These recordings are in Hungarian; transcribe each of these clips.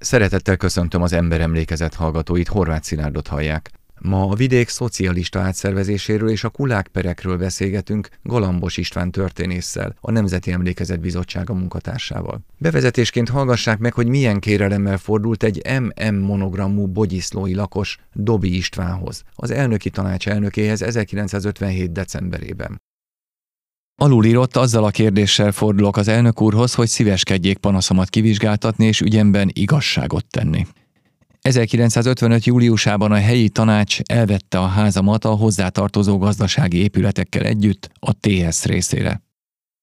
Szeretettel köszöntöm az emberemlékezet hallgatóit, Horváth Szilárdot hallják. Ma a vidék szocialista átszervezéséről és a kulákperekről beszélgetünk Galambos István történésszel, a Nemzeti Emlékezet Bizottsága munkatársával. Bevezetésként hallgassák meg, hogy milyen kérelemmel fordult egy MM monogramú bogyiszlói lakos Dobi Istvánhoz, az elnöki tanács elnökéhez 1957. decemberében. Alulírott azzal a kérdéssel fordulok az elnök úrhoz, hogy szíveskedjék panaszomat kivizsgáltatni és ügyemben igazságot tenni. 1955. júliusában a helyi tanács elvette a házamat a hozzátartozó gazdasági épületekkel együtt a TS részére.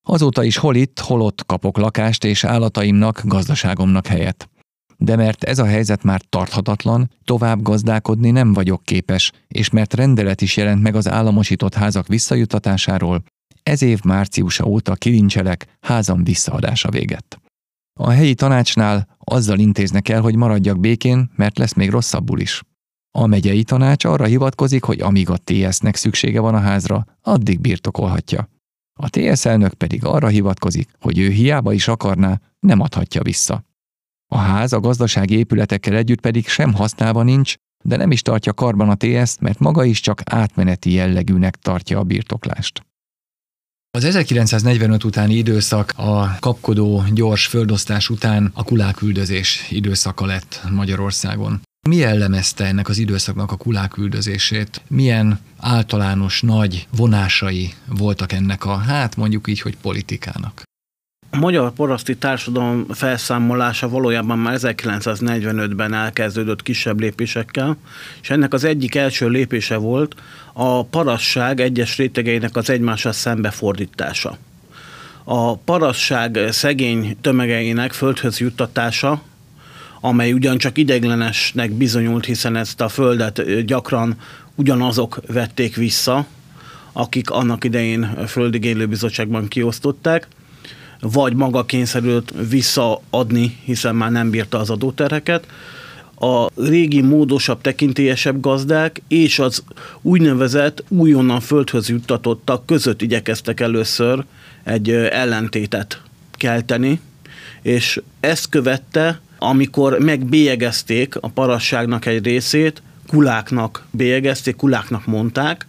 Azóta is hol itt, hol ott kapok lakást és állataimnak, gazdaságomnak helyet. De mert ez a helyzet már tarthatatlan, tovább gazdálkodni nem vagyok képes, és mert rendelet is jelent meg az államosított házak visszajutatásáról, ez év márciusa óta kilincselek, házam visszaadása véget. A helyi tanácsnál azzal intéznek el, hogy maradjak békén, mert lesz még rosszabbul is. A megyei tanács arra hivatkozik, hogy amíg a TS-nek szüksége van a házra, addig birtokolhatja. A TS elnök pedig arra hivatkozik, hogy ő hiába is akarná, nem adhatja vissza. A ház a gazdasági épületekkel együtt pedig sem használva nincs, de nem is tartja karban a TS-t, mert maga is csak átmeneti jellegűnek tartja a birtoklást. Az 1945 utáni időszak a kapkodó gyors földosztás után a kuláküldözés időszaka lett Magyarországon. Mi jellemezte ennek az időszaknak a kuláküldözését? Milyen általános nagy vonásai voltak ennek a, hát mondjuk így, hogy politikának? A magyar paraszti társadalom felszámolása valójában már 1945-ben elkezdődött kisebb lépésekkel, és ennek az egyik első lépése volt a parasság egyes rétegeinek az egymással szembefordítása. A parasság szegény tömegeinek földhöz juttatása, amely ugyancsak ideglenesnek bizonyult, hiszen ezt a földet gyakran ugyanazok vették vissza, akik annak idején földigénylő bizottságban kiosztották, vagy maga kényszerült visszaadni, hiszen már nem bírta az adóterheket. A régi, módosabb, tekintélyesebb gazdák és az úgynevezett újonnan földhöz juttatottak között igyekeztek először egy ellentétet kelteni, és ezt követte, amikor megbélyegezték a parasságnak egy részét, kuláknak bélyegezték, kuláknak mondták,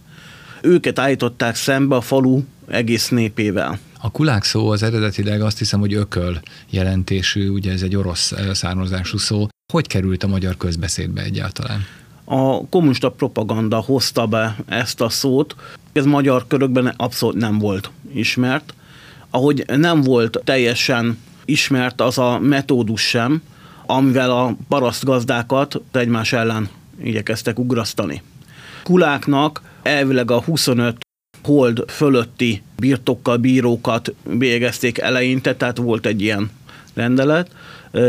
őket állították szembe a falu egész népével. A kulák szó az eredetileg azt hiszem, hogy ököl jelentésű, ugye ez egy orosz származású szó. Hogy került a magyar közbeszédbe egyáltalán? A kommunista propaganda hozta be ezt a szót. Ez magyar körökben abszolút nem volt ismert. Ahogy nem volt teljesen ismert az a metódus sem, amivel a parasztgazdákat egymás ellen igyekeztek ugrasztani. Kuláknak elvileg a 25 hold fölötti birtokkal bírókat végezték eleinte, tehát volt egy ilyen rendelet,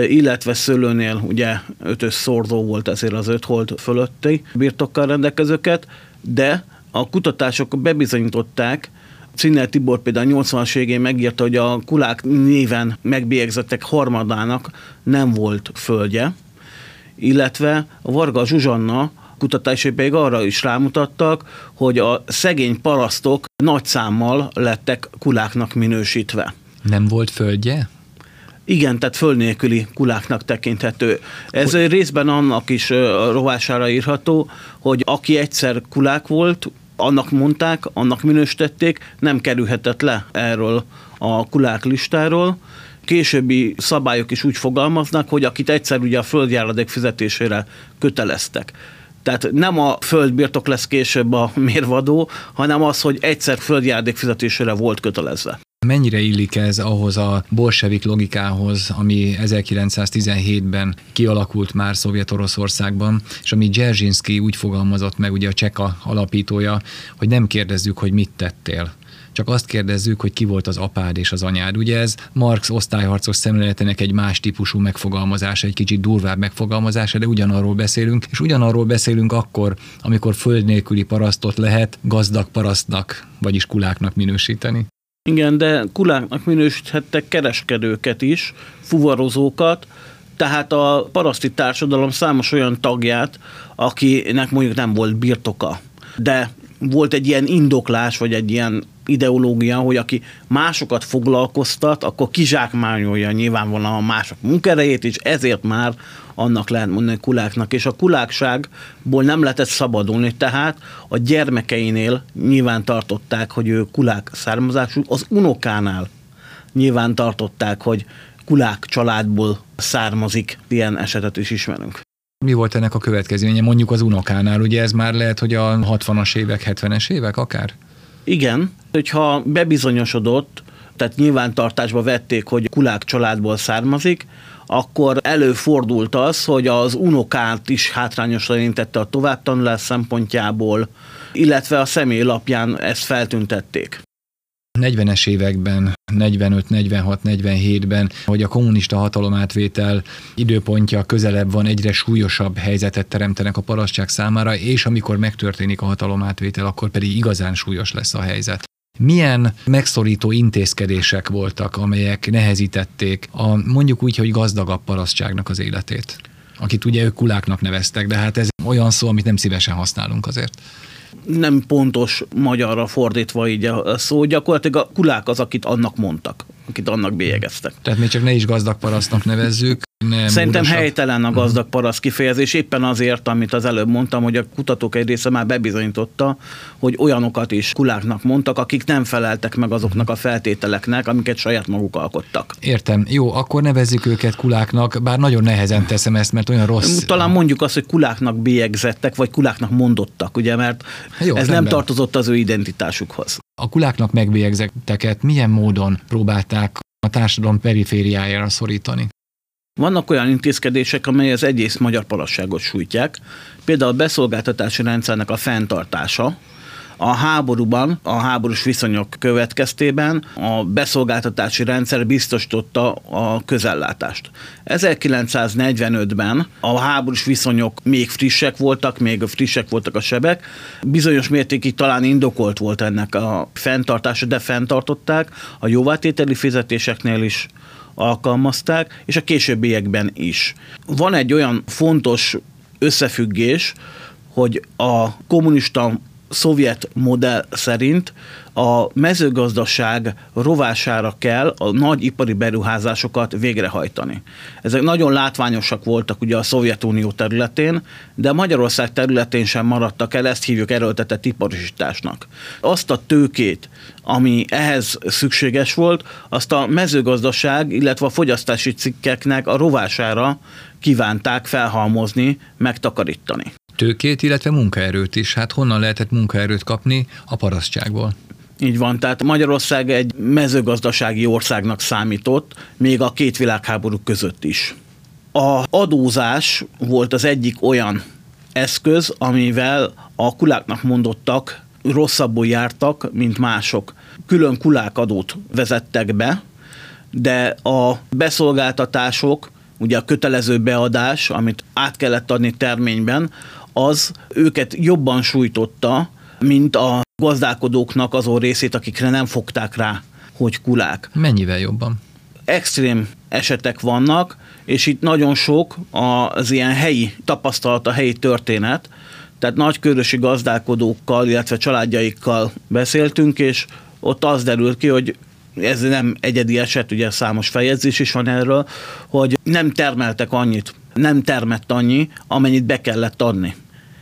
illetve szőlőnél ugye ötös szorzó volt ezért az öt hold fölötti birtokkal rendelkezőket, de a kutatások bebizonyították, Cinnel Tibor például 80-as végén megírta, hogy a kulák néven megbélyegzettek harmadának nem volt földje, illetve a Varga Zsuzsanna kutatásai pedig arra is rámutattak, hogy a szegény parasztok nagy számmal lettek kuláknak minősítve. Nem volt földje? Igen, tehát föld nélküli kuláknak tekinthető. Ez hogy... részben annak is rovására írható, hogy aki egyszer kulák volt, annak mondták, annak minősítették, nem kerülhetett le erről a kulák listáról. Későbbi szabályok is úgy fogalmaznak, hogy akit egyszer ugye a földjáradék fizetésére köteleztek tehát nem a földbirtok lesz később a mérvadó, hanem az, hogy egyszer földjárdék fizetésére volt kötelezve. Mennyire illik ez ahhoz a bolsevik logikához, ami 1917-ben kialakult már Szovjet-Oroszországban, és ami Dzerzsinszki úgy fogalmazott meg, ugye a Cseka alapítója, hogy nem kérdezzük, hogy mit tettél, csak azt kérdezzük, hogy ki volt az apád és az anyád. Ugye ez Marx osztályharcos szemléletének egy más típusú megfogalmazása, egy kicsit durvább megfogalmazása, de ugyanarról beszélünk, és ugyanarról beszélünk akkor, amikor föld nélküli parasztot lehet gazdag parasztnak, vagyis kuláknak minősíteni. Igen, de kuláknak minősíthettek kereskedőket is, fuvarozókat, tehát a paraszti társadalom számos olyan tagját, akinek mondjuk nem volt birtoka. De volt egy ilyen indoklás, vagy egy ilyen ideológia, hogy aki másokat foglalkoztat, akkor kizsákmányolja nyilvánvalóan a mások munkerejét, és ezért már annak lehet mondani kuláknak, és a kulákságból nem lehetett szabadulni, tehát a gyermekeinél nyilván tartották, hogy ő kulák származású, az unokánál nyilván tartották, hogy kulák családból származik, ilyen esetet is ismerünk. Mi volt ennek a következménye mondjuk az unokánál? Ugye ez már lehet, hogy a 60-as évek, 70-es évek akár? Igen, hogyha bebizonyosodott, tehát nyilvántartásba vették, hogy kulák családból származik, akkor előfordult az, hogy az unokát is hátrányosan érintette a továbbtanulás szempontjából, illetve a személylapján ezt feltüntették. 40-es években, 45, 46, 47-ben, hogy a kommunista hatalomátvétel időpontja közelebb van, egyre súlyosabb helyzetet teremtenek a parasztság számára, és amikor megtörténik a hatalomátvétel, akkor pedig igazán súlyos lesz a helyzet. Milyen megszorító intézkedések voltak, amelyek nehezítették a mondjuk úgy, hogy gazdagabb parasztságnak az életét? Akit ugye ők kuláknak neveztek, de hát ez olyan szó, amit nem szívesen használunk azért nem pontos magyarra fordítva így a szó, gyakorlatilag a kulák az, akit annak mondtak, akit annak bélyegeztek. Tehát még csak ne is gazdag parasztnak nevezzük, nem Szerintem módosabb. helytelen a gazdag mhm. paraszt kifejezés, éppen azért, amit az előbb mondtam, hogy a kutatók egy része már bebizonyította, hogy olyanokat is kuláknak mondtak, akik nem feleltek meg azoknak a feltételeknek, amiket saját maguk alkottak. Értem. Jó, akkor nevezzük őket kuláknak, bár nagyon nehezen teszem ezt, mert olyan rossz. Talán mondjuk azt, hogy kuláknak bélyegzettek, vagy kuláknak mondottak, ugye, mert Jó, ez rendben. nem tartozott az ő identitásukhoz. A kuláknak megbélyegzetteket milyen módon próbálták a társadalom perifériájára szorítani? Vannak olyan intézkedések, amelyek az egész magyar parasságot sújtják, például a beszolgáltatási rendszernek a fenntartása, a háborúban, a háborús viszonyok következtében a beszolgáltatási rendszer biztosította a közellátást. 1945-ben a háborús viszonyok még frissek voltak, még frissek voltak a sebek. Bizonyos mértékig talán indokolt volt ennek a fenntartása, de fenntartották. A jóvátételi fizetéseknél is alkalmazták, és a későbbiekben is. Van egy olyan fontos összefüggés, hogy a kommunista szovjet modell szerint a mezőgazdaság rovására kell a nagy ipari beruházásokat végrehajtani. Ezek nagyon látványosak voltak ugye a Szovjetunió területén, de Magyarország területén sem maradtak el, ezt hívjuk erőltetett iparosításnak. Azt a tőkét, ami ehhez szükséges volt, azt a mezőgazdaság, illetve a fogyasztási cikkeknek a rovására kívánták felhalmozni, megtakarítani tőkét, illetve munkaerőt is. Hát honnan lehetett munkaerőt kapni? A parasztságból. Így van, tehát Magyarország egy mezőgazdasági országnak számított, még a két világháború között is. A adózás volt az egyik olyan eszköz, amivel a kuláknak mondottak rosszabbul jártak, mint mások. Külön kulákadót vezettek be, de a beszolgáltatások, ugye a kötelező beadás, amit át kellett adni terményben, az őket jobban sújtotta, mint a gazdálkodóknak azon részét, akikre nem fogták rá, hogy kulák. Mennyivel jobban? Extrém esetek vannak, és itt nagyon sok az ilyen helyi tapasztalat, a helyi történet, tehát nagykörösi gazdálkodókkal, illetve családjaikkal beszéltünk, és ott az derült ki, hogy ez nem egyedi eset, ugye számos fejezés is van erről, hogy nem termeltek annyit, nem termett annyi, amennyit be kellett adni.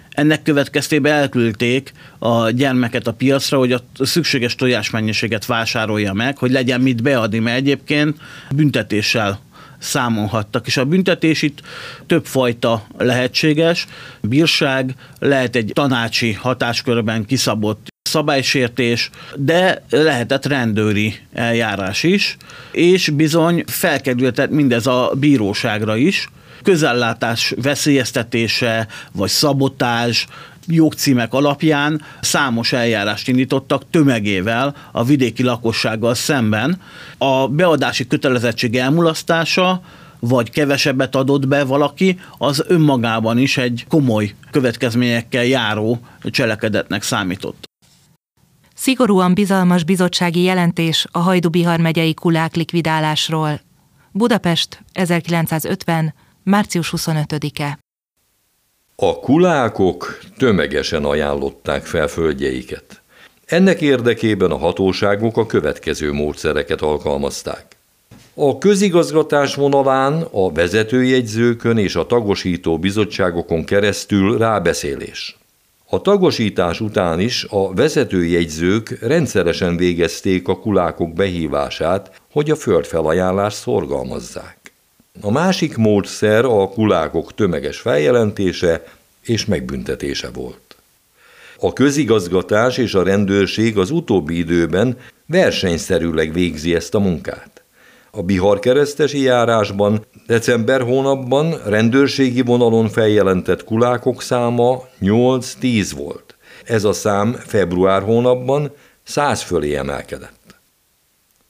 Ennek következtében elküldték a gyermeket a piacra, hogy a szükséges tojásmennyiséget vásárolja meg, hogy legyen mit beadni, mert egyébként büntetéssel számolhattak. És a büntetés itt többfajta lehetséges. Bírság, lehet egy tanácsi hatáskörben kiszabott szabálysértés, de lehetett rendőri eljárás is, és bizony felkerülhetett mindez a bíróságra is, közellátás veszélyeztetése, vagy szabotás, jogcímek alapján számos eljárást indítottak tömegével a vidéki lakossággal szemben. A beadási kötelezettség elmulasztása vagy kevesebbet adott be valaki, az önmagában is egy komoly következményekkel járó cselekedetnek számított. Szigorúan bizalmas bizottsági jelentés a Hajdubihar megyei kulák likvidálásról. Budapest 1950. március 25-e. A kulákok tömegesen ajánlották fel földjeiket. Ennek érdekében a hatóságok a következő módszereket alkalmazták. A közigazgatás vonalán, a vezetőjegyzőkön és a tagosító bizottságokon keresztül rábeszélés. A tagosítás után is a vezetőjegyzők rendszeresen végezték a kulákok behívását, hogy a földfelajánlást szorgalmazzák. A másik módszer a kulákok tömeges feljelentése és megbüntetése volt. A közigazgatás és a rendőrség az utóbbi időben versenyszerűleg végzi ezt a munkát. A Bihar keresztesi járásban december hónapban rendőrségi vonalon feljelentett kulákok száma 8-10 volt. Ez a szám február hónapban 100 fölé emelkedett.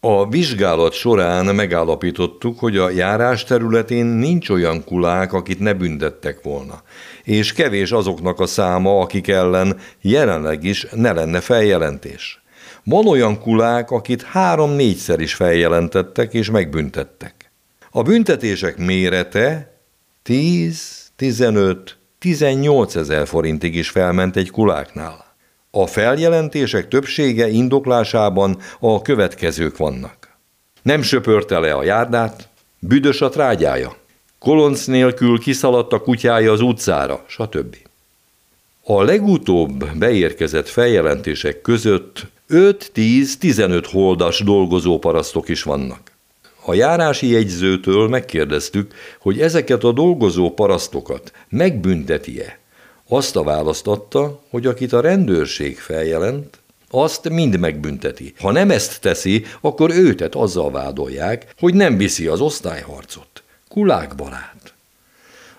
A vizsgálat során megállapítottuk, hogy a járás területén nincs olyan kulák, akit ne büntettek volna, és kevés azoknak a száma, akik ellen jelenleg is ne lenne feljelentés. Van olyan kulák, akit három-négyszer is feljelentettek és megbüntettek. A büntetések mérete 10, 15, 18 ezer forintig is felment egy kuláknál. A feljelentések többsége indoklásában a következők vannak. Nem söpörte le a járdát, büdös a trágyája, kolonc nélkül kiszaladt a kutyája az utcára, stb. A legutóbb beérkezett feljelentések között 5-10-15 holdas dolgozó parasztok is vannak. A járási jegyzőtől megkérdeztük, hogy ezeket a dolgozó parasztokat megbünteti-e, azt a választ adta, hogy akit a rendőrség feljelent, azt mind megbünteti. Ha nem ezt teszi, akkor őtet azzal vádolják, hogy nem viszi az osztályharcot. Kulákbarát.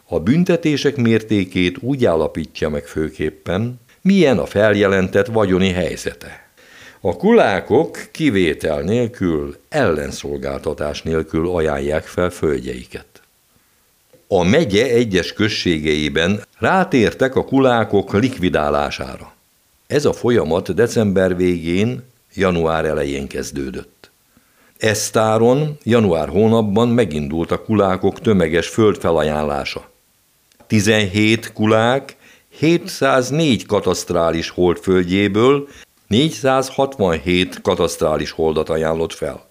A büntetések mértékét úgy állapítja meg főképpen, milyen a feljelentett vagyoni helyzete. A kulákok kivétel nélkül, ellenszolgáltatás nélkül ajánlják fel földjeiket a megye egyes községeiben rátértek a kulákok likvidálására. Ez a folyamat december végén, január elején kezdődött. Esztáron január hónapban megindult a kulákok tömeges földfelajánlása. 17 kulák 704 katasztrális holdföldjéből 467 katasztrális holdat ajánlott fel.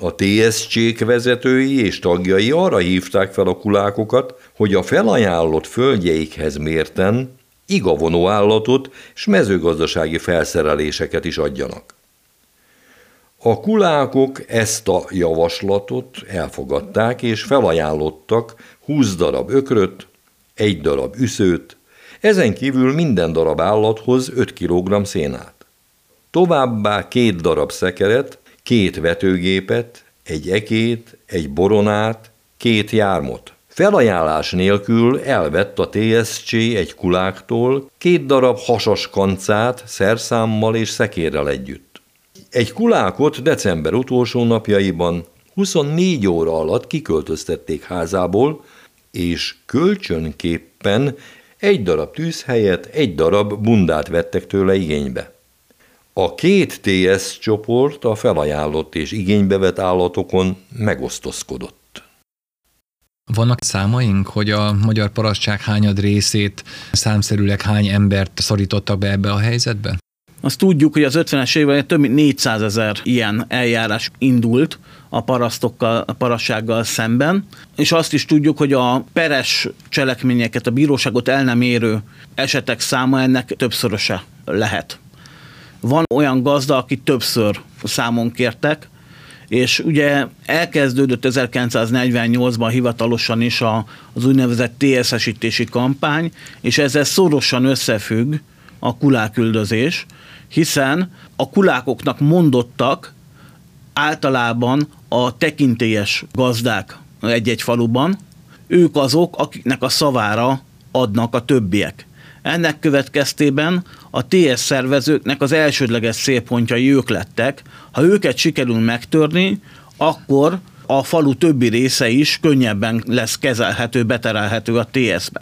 A TSC-k vezetői és tagjai arra hívták fel a kulákokat, hogy a felajánlott földjeikhez mérten igavonó állatot és mezőgazdasági felszereléseket is adjanak. A kulákok ezt a javaslatot elfogadták, és felajánlottak 20 darab ökröt, egy darab üszőt, ezen kívül minden darab állathoz 5 kg szénát. Továbbá két darab szekeret, két vetőgépet, egy ekét, egy boronát, két jármot. Felajánlás nélkül elvett a TSC egy kuláktól két darab hasas kancát szerszámmal és szekérrel együtt. Egy kulákot december utolsó napjaiban 24 óra alatt kiköltöztették házából, és kölcsönképpen egy darab tűz helyett egy darab bundát vettek tőle igénybe. A két TS csoport a felajánlott és igénybe állatokon megosztozkodott. Vannak számaink, hogy a magyar parasztság hányad részét számszerűleg hány embert szorítottak be ebbe a helyzetbe? Azt tudjuk, hogy az 50-es években több mint 400 ezer ilyen eljárás indult a parasztokkal, a parassággal szemben, és azt is tudjuk, hogy a peres cselekményeket, a bíróságot el nem érő esetek száma ennek többszöröse lehet. Van olyan gazda, aki többször számon kértek, és ugye elkezdődött 1948-ban hivatalosan is a, az úgynevezett TSZ-esítési kampány, és ezzel szorosan összefügg a kuláküldözés, hiszen a kulákoknak mondottak általában a tekintélyes gazdák egy-egy faluban, ők azok, akiknek a szavára adnak a többiek. Ennek következtében a TS szervezőknek az elsődleges szélpontjai ők lettek. Ha őket sikerül megtörni, akkor a falu többi része is könnyebben lesz kezelhető, beterelhető a TS-be.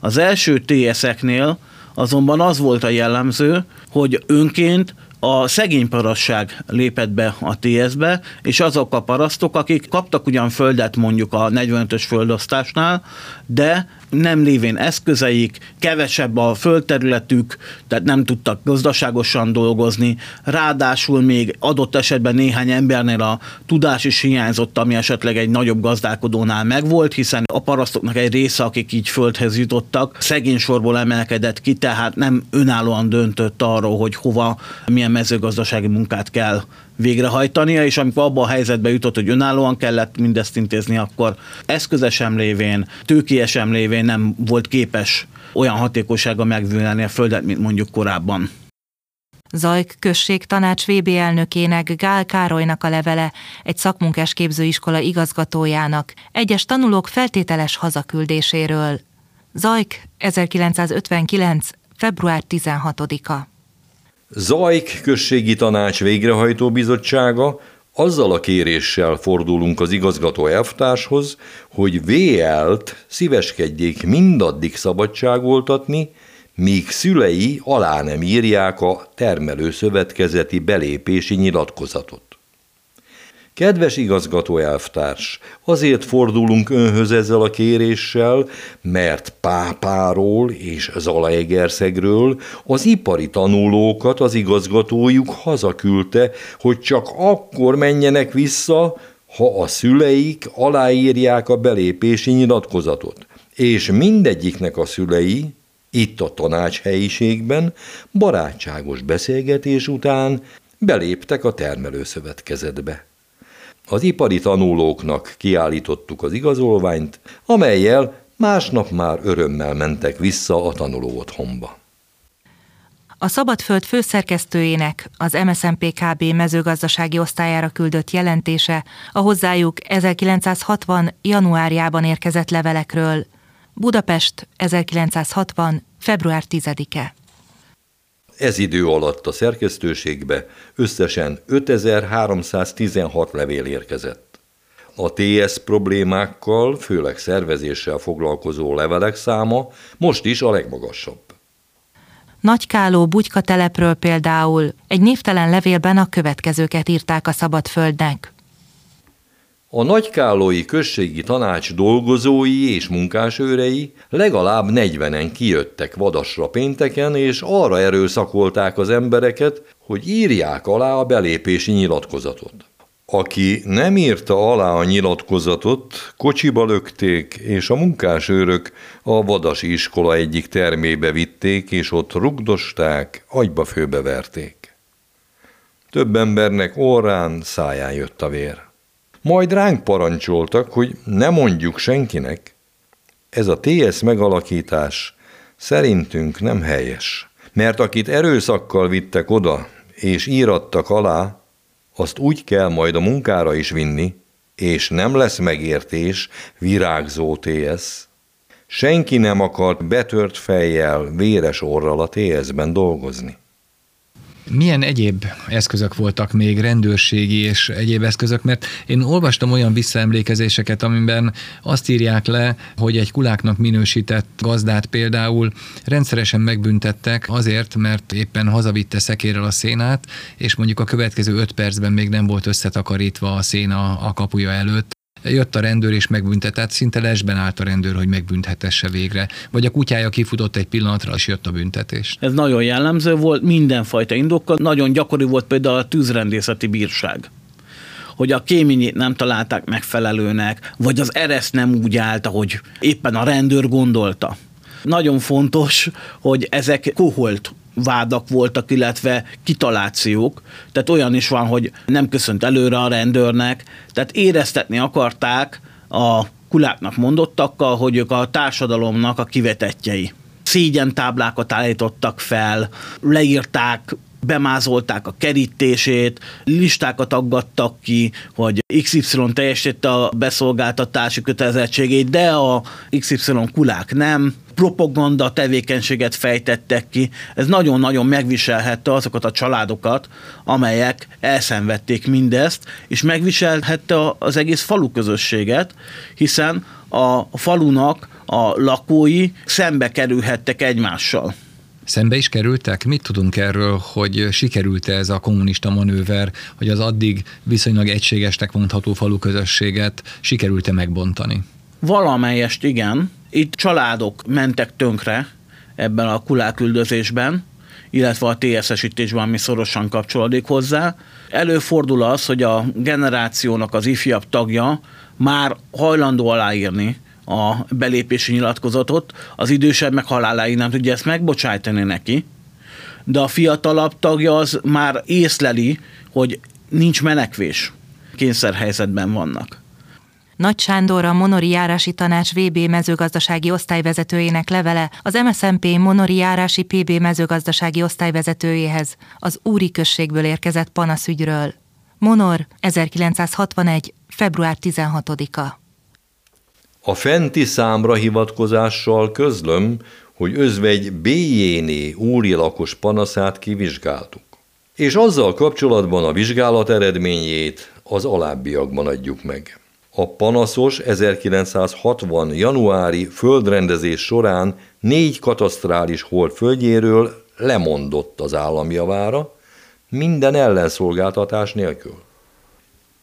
Az első TS-eknél azonban az volt a jellemző, hogy önként a szegény parasság lépett be a TS-be, és azok a parasztok, akik kaptak ugyan földet mondjuk a 45-ös földosztásnál, de nem lévén eszközeik, kevesebb a földterületük, tehát nem tudtak gazdaságosan dolgozni, ráadásul még adott esetben néhány embernél a tudás is hiányzott, ami esetleg egy nagyobb gazdálkodónál megvolt, hiszen a parasztoknak egy része, akik így földhez jutottak, szegény sorból emelkedett ki, tehát nem önállóan döntött arról, hogy hova, milyen mezőgazdasági munkát kell végrehajtania, és amikor abban a helyzetbe jutott, hogy önállóan kellett mindezt intézni, akkor eszközesem lévén, tőkiesem lévén nem volt képes olyan hatékonysága megvűnelni a földet, mint mondjuk korábban. Zajk község tanács VB elnökének Gál Károlynak a levele, egy szakmunkás képzőiskola igazgatójának, egyes tanulók feltételes hazaküldéséről. Zajk 1959. február 16-a. Zajk községi tanács végrehajtó bizottsága azzal a kéréssel fordulunk az igazgató elvtárshoz, hogy VL-t szíveskedjék mindaddig szabadságoltatni, míg szülei alá nem írják a termelőszövetkezeti belépési nyilatkozatot. Kedves igazgató elvtárs, azért fordulunk önhöz ezzel a kéréssel, mert Pápáról és Zalaegerszegről az ipari tanulókat az igazgatójuk hazaküldte, hogy csak akkor menjenek vissza, ha a szüleik aláírják a belépési nyilatkozatot. És mindegyiknek a szülei, itt a tanácshelyiségben, barátságos beszélgetés után beléptek a termelőszövetkezetbe. Az ipari tanulóknak kiállítottuk az igazolványt, amelyel másnap már örömmel mentek vissza a tanuló otthonba. A Szabadföld főszerkesztőjének az MSZMP KB mezőgazdasági osztályára küldött jelentése a hozzájuk 1960. januárjában érkezett levelekről. Budapest 1960. február 10-e. Ez idő alatt a szerkesztőségbe összesen 5316 levél érkezett. A TS problémákkal, főleg szervezéssel foglalkozó levelek száma most is a legmagasabb. Nagykáló Bugyka telepről például egy névtelen levélben a következőket írták a Szabadföldnek. A nagykálói községi tanács dolgozói és munkásőrei legalább 40-en kijöttek vadasra pénteken, és arra erőszakolták az embereket, hogy írják alá a belépési nyilatkozatot. Aki nem írta alá a nyilatkozatot, kocsiba lökték, és a munkásőrök a vadasi iskola egyik termébe vitték, és ott rugdosták, agyba főbeverték. Több embernek orrán, száján jött a vér. Majd ránk parancsoltak, hogy ne mondjuk senkinek. Ez a TS megalakítás szerintünk nem helyes. Mert akit erőszakkal vittek oda, és írattak alá, azt úgy kell majd a munkára is vinni, és nem lesz megértés, virágzó TS. Senki nem akart betört fejjel, véres orral a TS-ben dolgozni. Milyen egyéb eszközök voltak még, rendőrségi és egyéb eszközök? Mert én olvastam olyan visszaemlékezéseket, amiben azt írják le, hogy egy kuláknak minősített gazdát például rendszeresen megbüntettek azért, mert éppen hazavitte szekérrel a szénát, és mondjuk a következő öt percben még nem volt összetakarítva a széna a kapuja előtt, jött a rendőr és megbüntetett, szinte lesben állt a rendőr, hogy megbüntetesse végre. Vagy a kutyája kifutott egy pillanatra, és jött a büntetés. Ez nagyon jellemző volt, mindenfajta indokkal. Nagyon gyakori volt például a tűzrendészeti bírság hogy a kéményét nem találták megfelelőnek, vagy az ereszt nem úgy állt, ahogy éppen a rendőr gondolta. Nagyon fontos, hogy ezek koholt vádak voltak, illetve kitalációk. Tehát olyan is van, hogy nem köszönt előre a rendőrnek, tehát éreztetni akarták a kuláknak mondottakkal, hogy ők a társadalomnak a kivetetjei. Szégyen táblákat állítottak fel, leírták bemázolták a kerítését, listákat aggattak ki, hogy XY teljesítette a beszolgáltatási kötelezettségét, de a XY kulák nem propaganda tevékenységet fejtettek ki. Ez nagyon-nagyon megviselhette azokat a családokat, amelyek elszenvedték mindezt, és megviselhette az egész falu közösséget, hiszen a falunak a lakói szembe kerülhettek egymással Szembe is kerültek? Mit tudunk erről, hogy sikerült-e ez a kommunista manőver, hogy az addig viszonylag egységesnek mondható falu közösséget sikerült-e megbontani? Valamelyest igen. Itt családok mentek tönkre ebben a kuláküldözésben, illetve a TSS-ítésben, ami szorosan kapcsolódik hozzá. Előfordul az, hogy a generációnak az ifjabb tagja már hajlandó aláírni a belépési nyilatkozatot, az idősebb meg haláláig nem tudja ezt megbocsájtani neki, de a fiatalabb tagja az már észleli, hogy nincs menekvés, kényszerhelyzetben vannak. Nagy Sándor, a Monori Járási Tanács VB mezőgazdasági osztályvezetőjének levele az MSZMP Monori Járási PB mezőgazdasági osztályvezetőjéhez az Úri községből érkezett panaszügyről. Monor, 1961. február 16-a. A fenti számra hivatkozással közlöm, hogy özvegy B.J.N. úri lakos panaszát kivizsgáltuk. És azzal kapcsolatban a vizsgálat eredményét az alábbiakban adjuk meg. A panaszos 1960. januári földrendezés során négy katasztrális hold földjéről lemondott az államjavára, minden ellenszolgáltatás nélkül.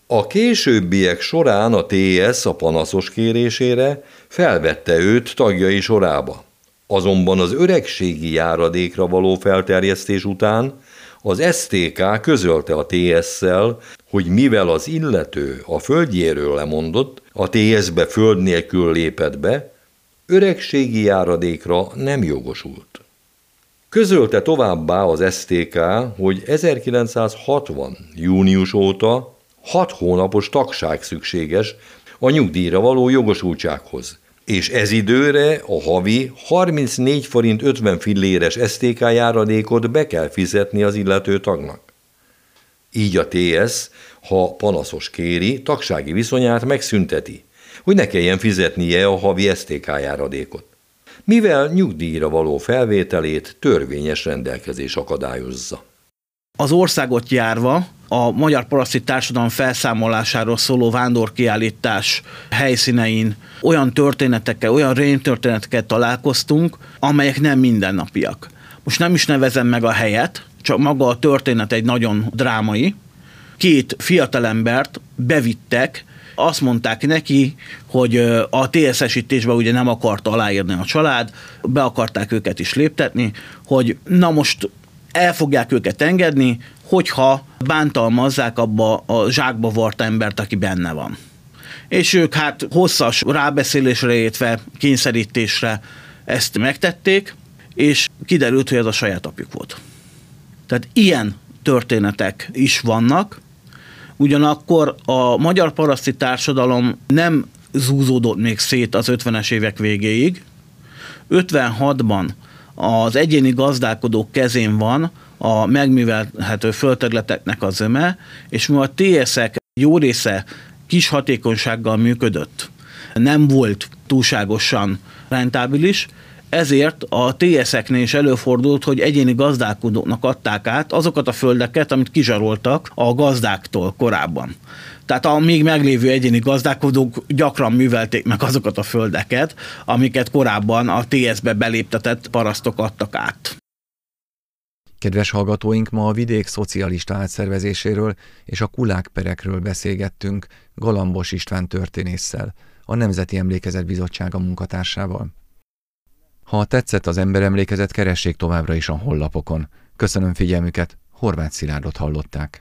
A későbbiek során a TS a panaszos kérésére felvette őt tagjai sorába. Azonban az öregségi járadékra való felterjesztés után az STK közölte a TS-szel, hogy mivel az illető a földjéről lemondott, a TS-be föld nélkül lépett be, öregségi járadékra nem jogosult. Közölte továbbá az STK, hogy 1960. június óta hat hónapos tagság szükséges a nyugdíjra való jogosultsághoz, és ez időre a havi 34 forint 50 filléres STK járadékot be kell fizetni az illető tagnak. Így a TS, ha panaszos kéri, tagsági viszonyát megszünteti, hogy ne kelljen fizetnie a havi STK járadékot. Mivel nyugdíjra való felvételét törvényes rendelkezés akadályozza. Az országot járva a magyar paraszti társadalom felszámolásáról szóló vándorkiállítás helyszínein olyan történetekkel, olyan rémtörténetekkel találkoztunk, amelyek nem mindennapiak. Most nem is nevezem meg a helyet, csak maga a történet egy nagyon drámai. Két fiatalembert bevittek, azt mondták neki, hogy a TSS-ítésben ugye nem akart aláírni a család, be akarták őket is léptetni, hogy na most el fogják őket engedni, hogyha bántalmazzák abba a zsákba vart embert, aki benne van. És ők hát hosszas rábeszélésre, illetve kényszerítésre ezt megtették, és kiderült, hogy ez a saját apjuk volt. Tehát ilyen történetek is vannak, ugyanakkor a magyar paraszti társadalom nem zúzódott még szét az 50-es évek végéig. 56-ban az egyéni gazdálkodók kezén van a megművelhető földterületeknek a zöme, és mi a TS-ek jó része kis hatékonysággal működött, nem volt túlságosan rentábilis, ezért a TS-eknél is előfordult, hogy egyéni gazdálkodóknak adták át azokat a földeket, amit kizsaroltak a gazdáktól korábban. Tehát a még meglévő egyéni gazdálkodók gyakran művelték meg azokat a földeket, amiket korábban a TS-be beléptetett parasztok adtak át. Kedves hallgatóink, ma a vidék szocialista átszervezéséről és a kulákperekről beszélgettünk Galambos István történésszel, a Nemzeti Emlékezet Bizottsága munkatársával. Ha tetszett az emberemlékezet, keressék továbbra is a hollapokon. Köszönöm figyelmüket, Horváth Szilárdot hallották.